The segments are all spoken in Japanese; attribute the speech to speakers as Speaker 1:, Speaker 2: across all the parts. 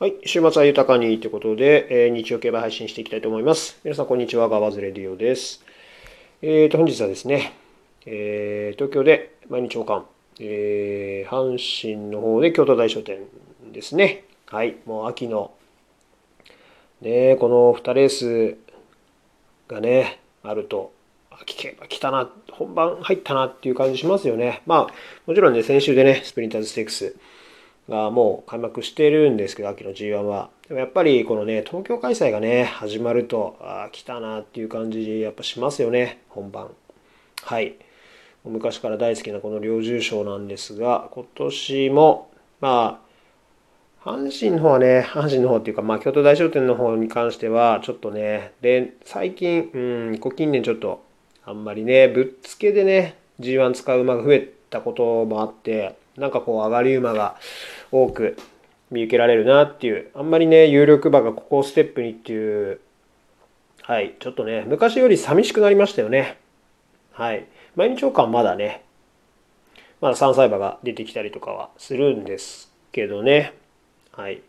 Speaker 1: はい。週末は豊かにということで、えー、日曜競馬配信していきたいと思います。皆さん、こんにちは。ガワズレディオです。えーと、本日はですね、えー、東京で毎日王冠、えー、阪神の方で京都大商店ですね。はい。もう秋の、ね、この2レースがね、あると、秋競馬来たな、本番入ったなっていう感じしますよね。まあ、もちろんね、先週でね、スプリンターズステークス、がもう開幕してるんですけど、秋の G1 は。でもやっぱりこのね、東京開催がね、始まると、ああ、来たなっていう感じ、やっぱしますよね、本番。はい。昔から大好きなこの領重賞なんですが、今年も、まあ、阪神の方はね、阪神の方っていうか、まあ、京都大商店の方に関しては、ちょっとね、で、最近、うん、こ近年ちょっと、あんまりね、ぶっつけでね、G1 使う馬が増えたこともあって、なんかこう上がり馬が多く見受けられるなっていう、あんまりね、有力馬がここをステップにっていう、はい、ちょっとね、昔より寂しくなりましたよね。はい。毎日王冠まだね、まだ3歳馬が出てきたりとかはするんですけどね。はい。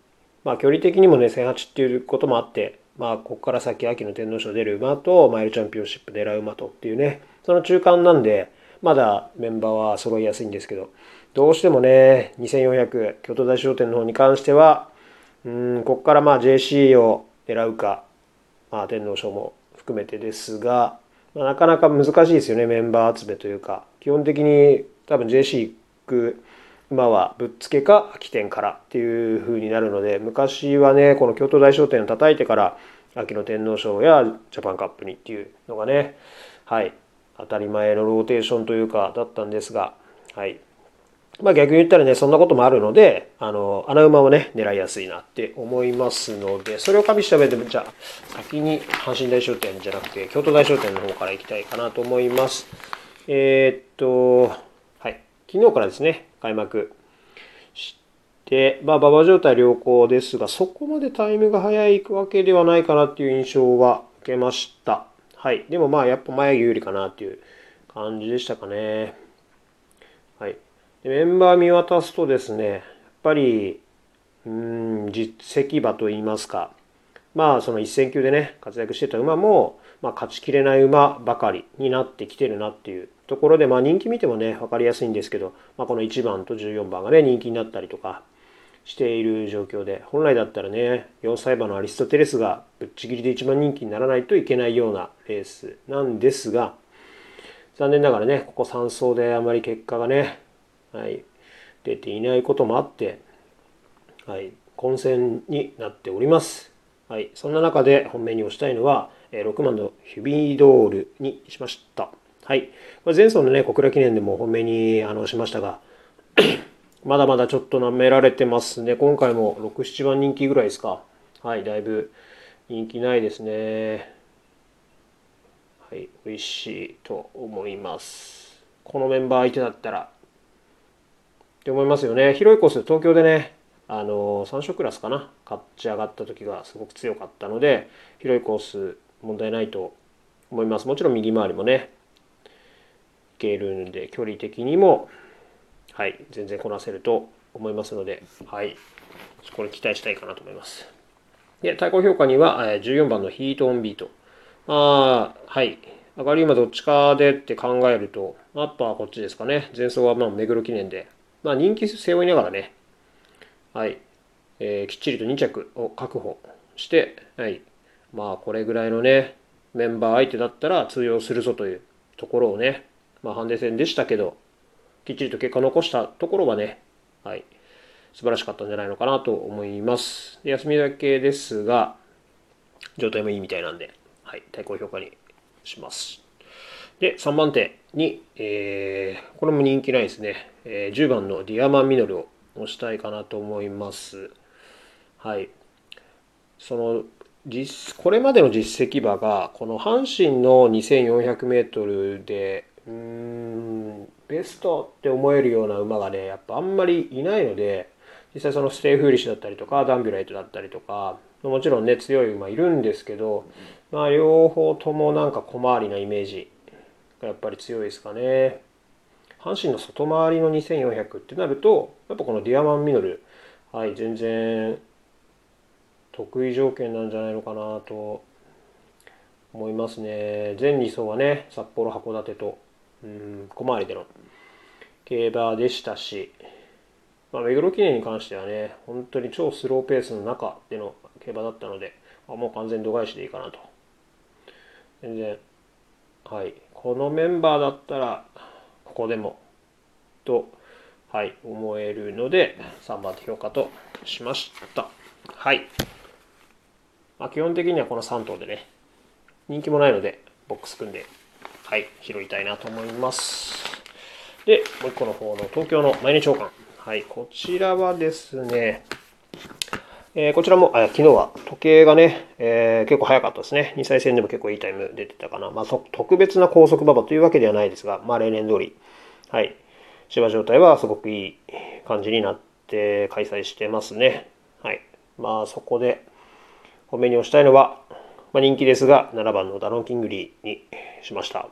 Speaker 1: まあ距離的にもね、1008っていうこともあって、まあここから先秋の天皇賞出る馬とマイルチャンピオンシップ狙う馬とっていうね、その中間なんで、まだメンバーは揃いやすいんですけど、どうしてもね、2400京都大商店の方に関しては、うん、ここからまあ JC を狙うか、まあ、天皇賞も含めてですが、まあ、なかなか難しいですよね、メンバー集めというか。基本的に多分 JC 行く馬はぶっつけか起点からっていう風になるので、昔はね、この京都大商店を叩いてから、秋の天皇賞やジャパンカップにっていうのがね、はい、当たり前のローテーションというかだったんですが、はい。まあ逆に言ったらね、そんなこともあるので、あの、穴馬をね、狙いやすいなって思いますので、それを加味した上で、じゃあ、先に阪神大商店じゃなくて、京都大商店の方から行きたいかなと思います。えー、っと、はい。昨日からですね、開幕して、まあ、馬場状態良好ですが、そこまでタイムが速いわけではないかなっていう印象は受けました。はい。でもまあ、やっぱ前有利かなっていう感じでしたかね。はい。でメンバー見渡すとですね、やっぱり、うん、実績馬といいますか、まあ、その一戦級でね、活躍してた馬も、まあ、勝ちきれない馬ばかりになってきてるなっていうところで、まあ、人気見てもね、分かりやすいんですけど、まあ、この1番と14番がね、人気になったりとかしている状況で、本来だったらね、4歳馬のアリストテレスがぶっちぎりで一番人気にならないといけないようなレースなんですが、残念ながらね、ここ3走であまり結果がね、はい、出ていないこともあって、はい、混戦になっております。はい、そんな中で本命に押したいのは、6番のヒュビードールにしました。はい。前走のね、小倉記念でも本命にあのしましたが、まだまだちょっと舐められてますね。今回も6、7番人気ぐらいですか。はい、だいぶ人気ないですね。はい、美味しいと思います。このメンバー相手だったらって思いますよね。広いコース、東京でね、あの、3色クラスかな、勝ち上がった時がすごく強かったので、広いコース、問題ないと思います。もちろん右回りもね、いけるんで、距離的にも、はい、全然こなせると思いますので、はい、これ期待したいかなと思います。で、対抗評価には、14番のヒートオンビート。まあはい、上がり馬どっちかでって考えると、アッパーはこっちですかね。前走はまあ目黒記念でまあ、人気背負いながらね、はい、えー、きっちりと2着を確保して、はい、まあ、これぐらいのね、メンバー相手だったら通用するぞというところをね、まあ、ハンデ戦でしたけど、きっちりと結果を残したところはね、はい、素晴らしかったんじゃないのかなと思います。休みだけですが、状態もいいみたいなんで、はい、対抗評価にします。で、3番手に、えー、これも人気ないですね。えー、10番のディアマンミノルを押したいかなと思います。はい。その、実これまでの実績馬が、この阪神の2400メートルで、うん、ベストって思えるような馬がね、やっぱあんまりいないので、実際そのステイフーリッシュだったりとか、ダンビュライトだったりとか、もちろんね、強い馬いるんですけど、まあ両方ともなんか小回りなイメージがやっぱり強いですかね。阪神の外回りの2400ってなると、やっぱこのディアマンミノル、はい、全然得意条件なんじゃないのかなと思いますね。全2走はね、札幌、函館と、うん、小回りでの競馬でしたし、まあ、目黒記念に関してはね、本当に超スローペースの中での競馬だったので、あもう完全度外視でいいかなと。全然、はい、このメンバーだったら、ここでも、と、はい、思えるので、3番手評価としました。はい。まあ、基本的にはこの3頭でね、人気もないので、ボックス組んで、はい、拾いたいなと思います。で、もう一個の方の東京の毎日長官。はい、こちらはですね、えー、こちらも、あ昨日は時計がね、えー、結構早かったですね。2歳戦でも結構いいタイム出てたかな。まあ、特別な高速馬場というわけではないですが、まあ、例年通り、はい、芝状態はすごくいい感じになって開催してますね。はい。まあ、そこで、お目に押したいのは、まあ、人気ですが、7番のダノンキングリーにしました。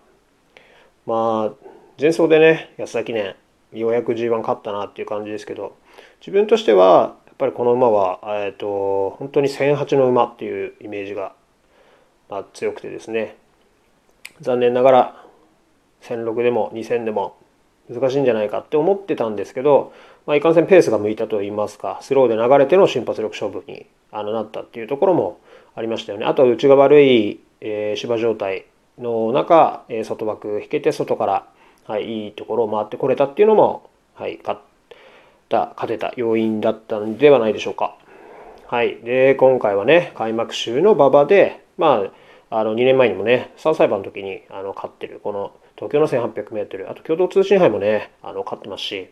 Speaker 1: まあ、前走でね、安田記念、ようやく G1 勝ったなっていう感じですけど、自分としては、やっぱりこの馬は、えっ、ー、と、本当に1008の馬っていうイメージが、まあ、強くてですね、残念ながら、1006でも2000でも難しいんじゃないかって思ってたんですけど、まあ、いかんせんペースが向いたといいますか、スローで流れての瞬発力勝負にあのなったっていうところもありましたよね。あとは内が悪い、えー、芝状態の中、えー、外枠引けて外から、はい、いいところを回ってこれたっていうのも、はい、勝った、勝てた要因だったんではないでしょうか。はい。で、今回はね、開幕週の馬場で、まあ、あの、2年前にもね、3歳馬の時に、あの、勝ってる、この、東京の 1800m、あと共同通信杯もね、あの、勝ってますし、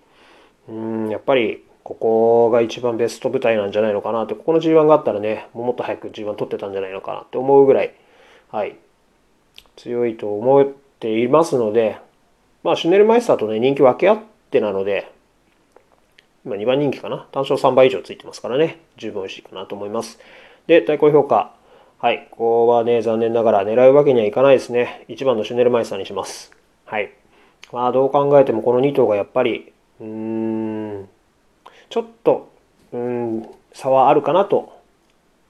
Speaker 1: うん、やっぱり、ここが一番ベスト舞台なんじゃないのかなって、ここの G1 があったらね、もっと早く G1 取ってたんじゃないのかなって思うぐらい、はい、強いと思っていますので、まあ、シュネルマイスターとね、人気分け合ってなので、今2番人気かな。単勝3倍以上ついてますからね、十分美味しいかなと思います。で、対抗評価。はい、ここはね、残念ながら狙うわけにはいかないですね。1番のシュネルマイスターにします。はい。まあ、どう考えてもこの2頭がやっぱり、うーん、ちょっと、うん、差はあるかなと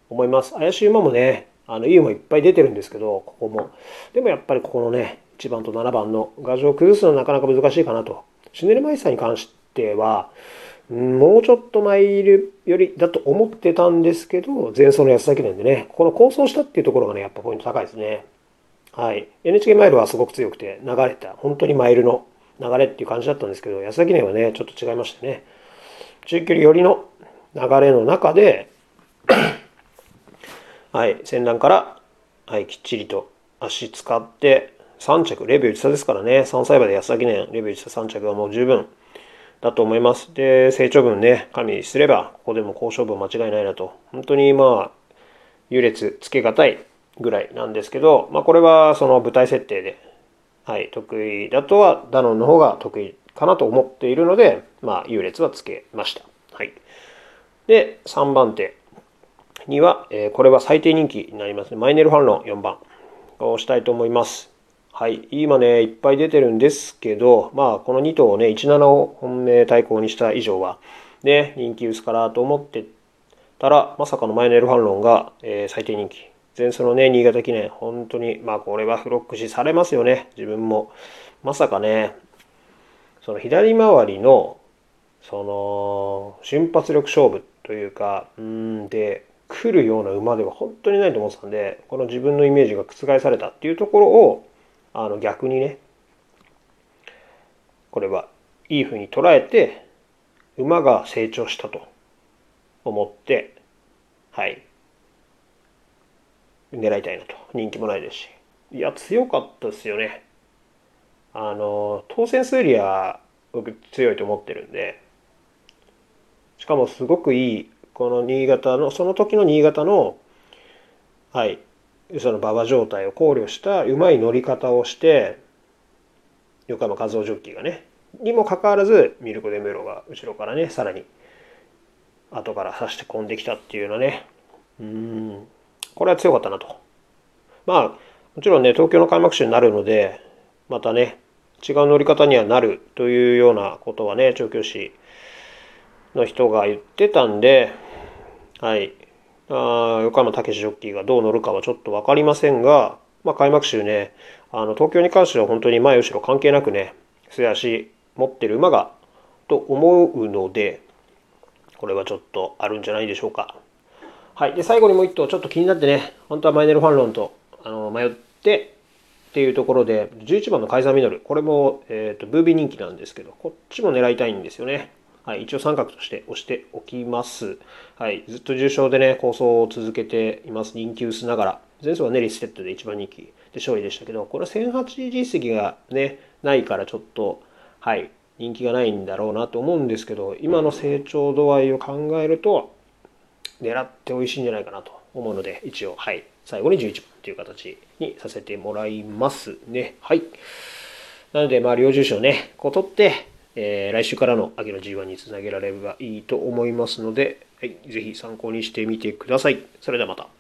Speaker 1: 思います。怪しい馬もね、あの、いい馬いっぱい出てるんですけど、ここも。でもやっぱりここのね、1番と7番の牙城を崩すのはなかなか難しいかなと。シュネルマイスターに関しては、もうちょっと前いるよりだと思ってたんですけど、前走の安田記念でね、この構想したっていうところがね、やっぱポイント高いですね。はい。NHK マイルはすごく強くて流れた、本当にマイルの流れっていう感じだったんですけど、安田記念はね、ちょっと違いましてね。中距離寄りの流れの中ではい、先端から、はい、きっちりと足使って、3着、レビュー1差ですからね、3歳馬で安田記念、レビュー1差3着はもう十分だと思います。で、成長分ね、加味すれば、ここでも好勝負間違いないなと。本当にまあ、優劣つけがたいぐらいなんですけど、まあこれはその舞台設定で、はい、得意だとはダノンの方が得意かなと思っているので、まあ、優劣はつけました。はい。で、3番手には、えー、これは最低人気になりますね。マイネル・ファンロン4番をしたいと思います。はい。今ね、いっぱい出てるんですけど、まあ、この2頭をね、17を本命対抗にした以上は、ね、人気薄かなと思ってたら、まさかのマイネル・ファンロンが、えー、最低人気。前走のね、新潟記念、本当に、まあ、これはフロック視されますよね。自分も。まさかね、その左回りのその瞬発力勝負というかうんで来るような馬では本当にないと思ってたんでこの自分のイメージが覆されたっていうところをあの逆にねこれはいいふうに捉えて馬が成長したと思ってはい。狙いたいなと。人気もないですし。いや強かったですよね。あの当選数理は僕強いと思ってるんでしかもすごくいいこの新潟のその時の新潟のはいその馬場状態を考慮したうまい乗り方をして横山和夫ジョッキーがねにもかかわらずミルコ・デ・メロが後ろからねさらに後から差して込んできたっていうのはね。うん。これは強かったなと。まあもちろんね東京の開幕週になるのでまたね違う乗り方にはなるというようなことはね、調教師の人が言ってたんで、はい、あ横山武史ジョッキーがどう乗るかはちょっと分かりませんが、まあ、開幕週ね、あの東京に関しては本当に前後ろ関係なくね、素足持ってる馬がと思うので、これはちょっとあるんじゃないでしょうか。はい。で、最後にもう一頭ちょっと気になってね、本当はマイネル・ファンロンとあの迷ってっていうところで、11番のカイザーミノル、これも、えーと、ブービー人気なんですけど、こっちも狙いたいんですよね。はい、一応三角として押しておきます。はい、ずっと重賞でね、構想を続けています。人気薄ながら。前走はね、リステッドで一番人気で勝利でしたけど、これは1008実績がね、ないからちょっと、はい、人気がないんだろうなと思うんですけど、今の成長度合いを考えると、狙って美味しいんじゃないかなと思うので、一応、はい、最後に11番という形にさせてもらいますね。はい。なので、まあ、両重賞ね、こう取って、えー、来週からの秋の G1 につなげられればいいと思いますので、はい、ぜひ参考にしてみてください。それではまた。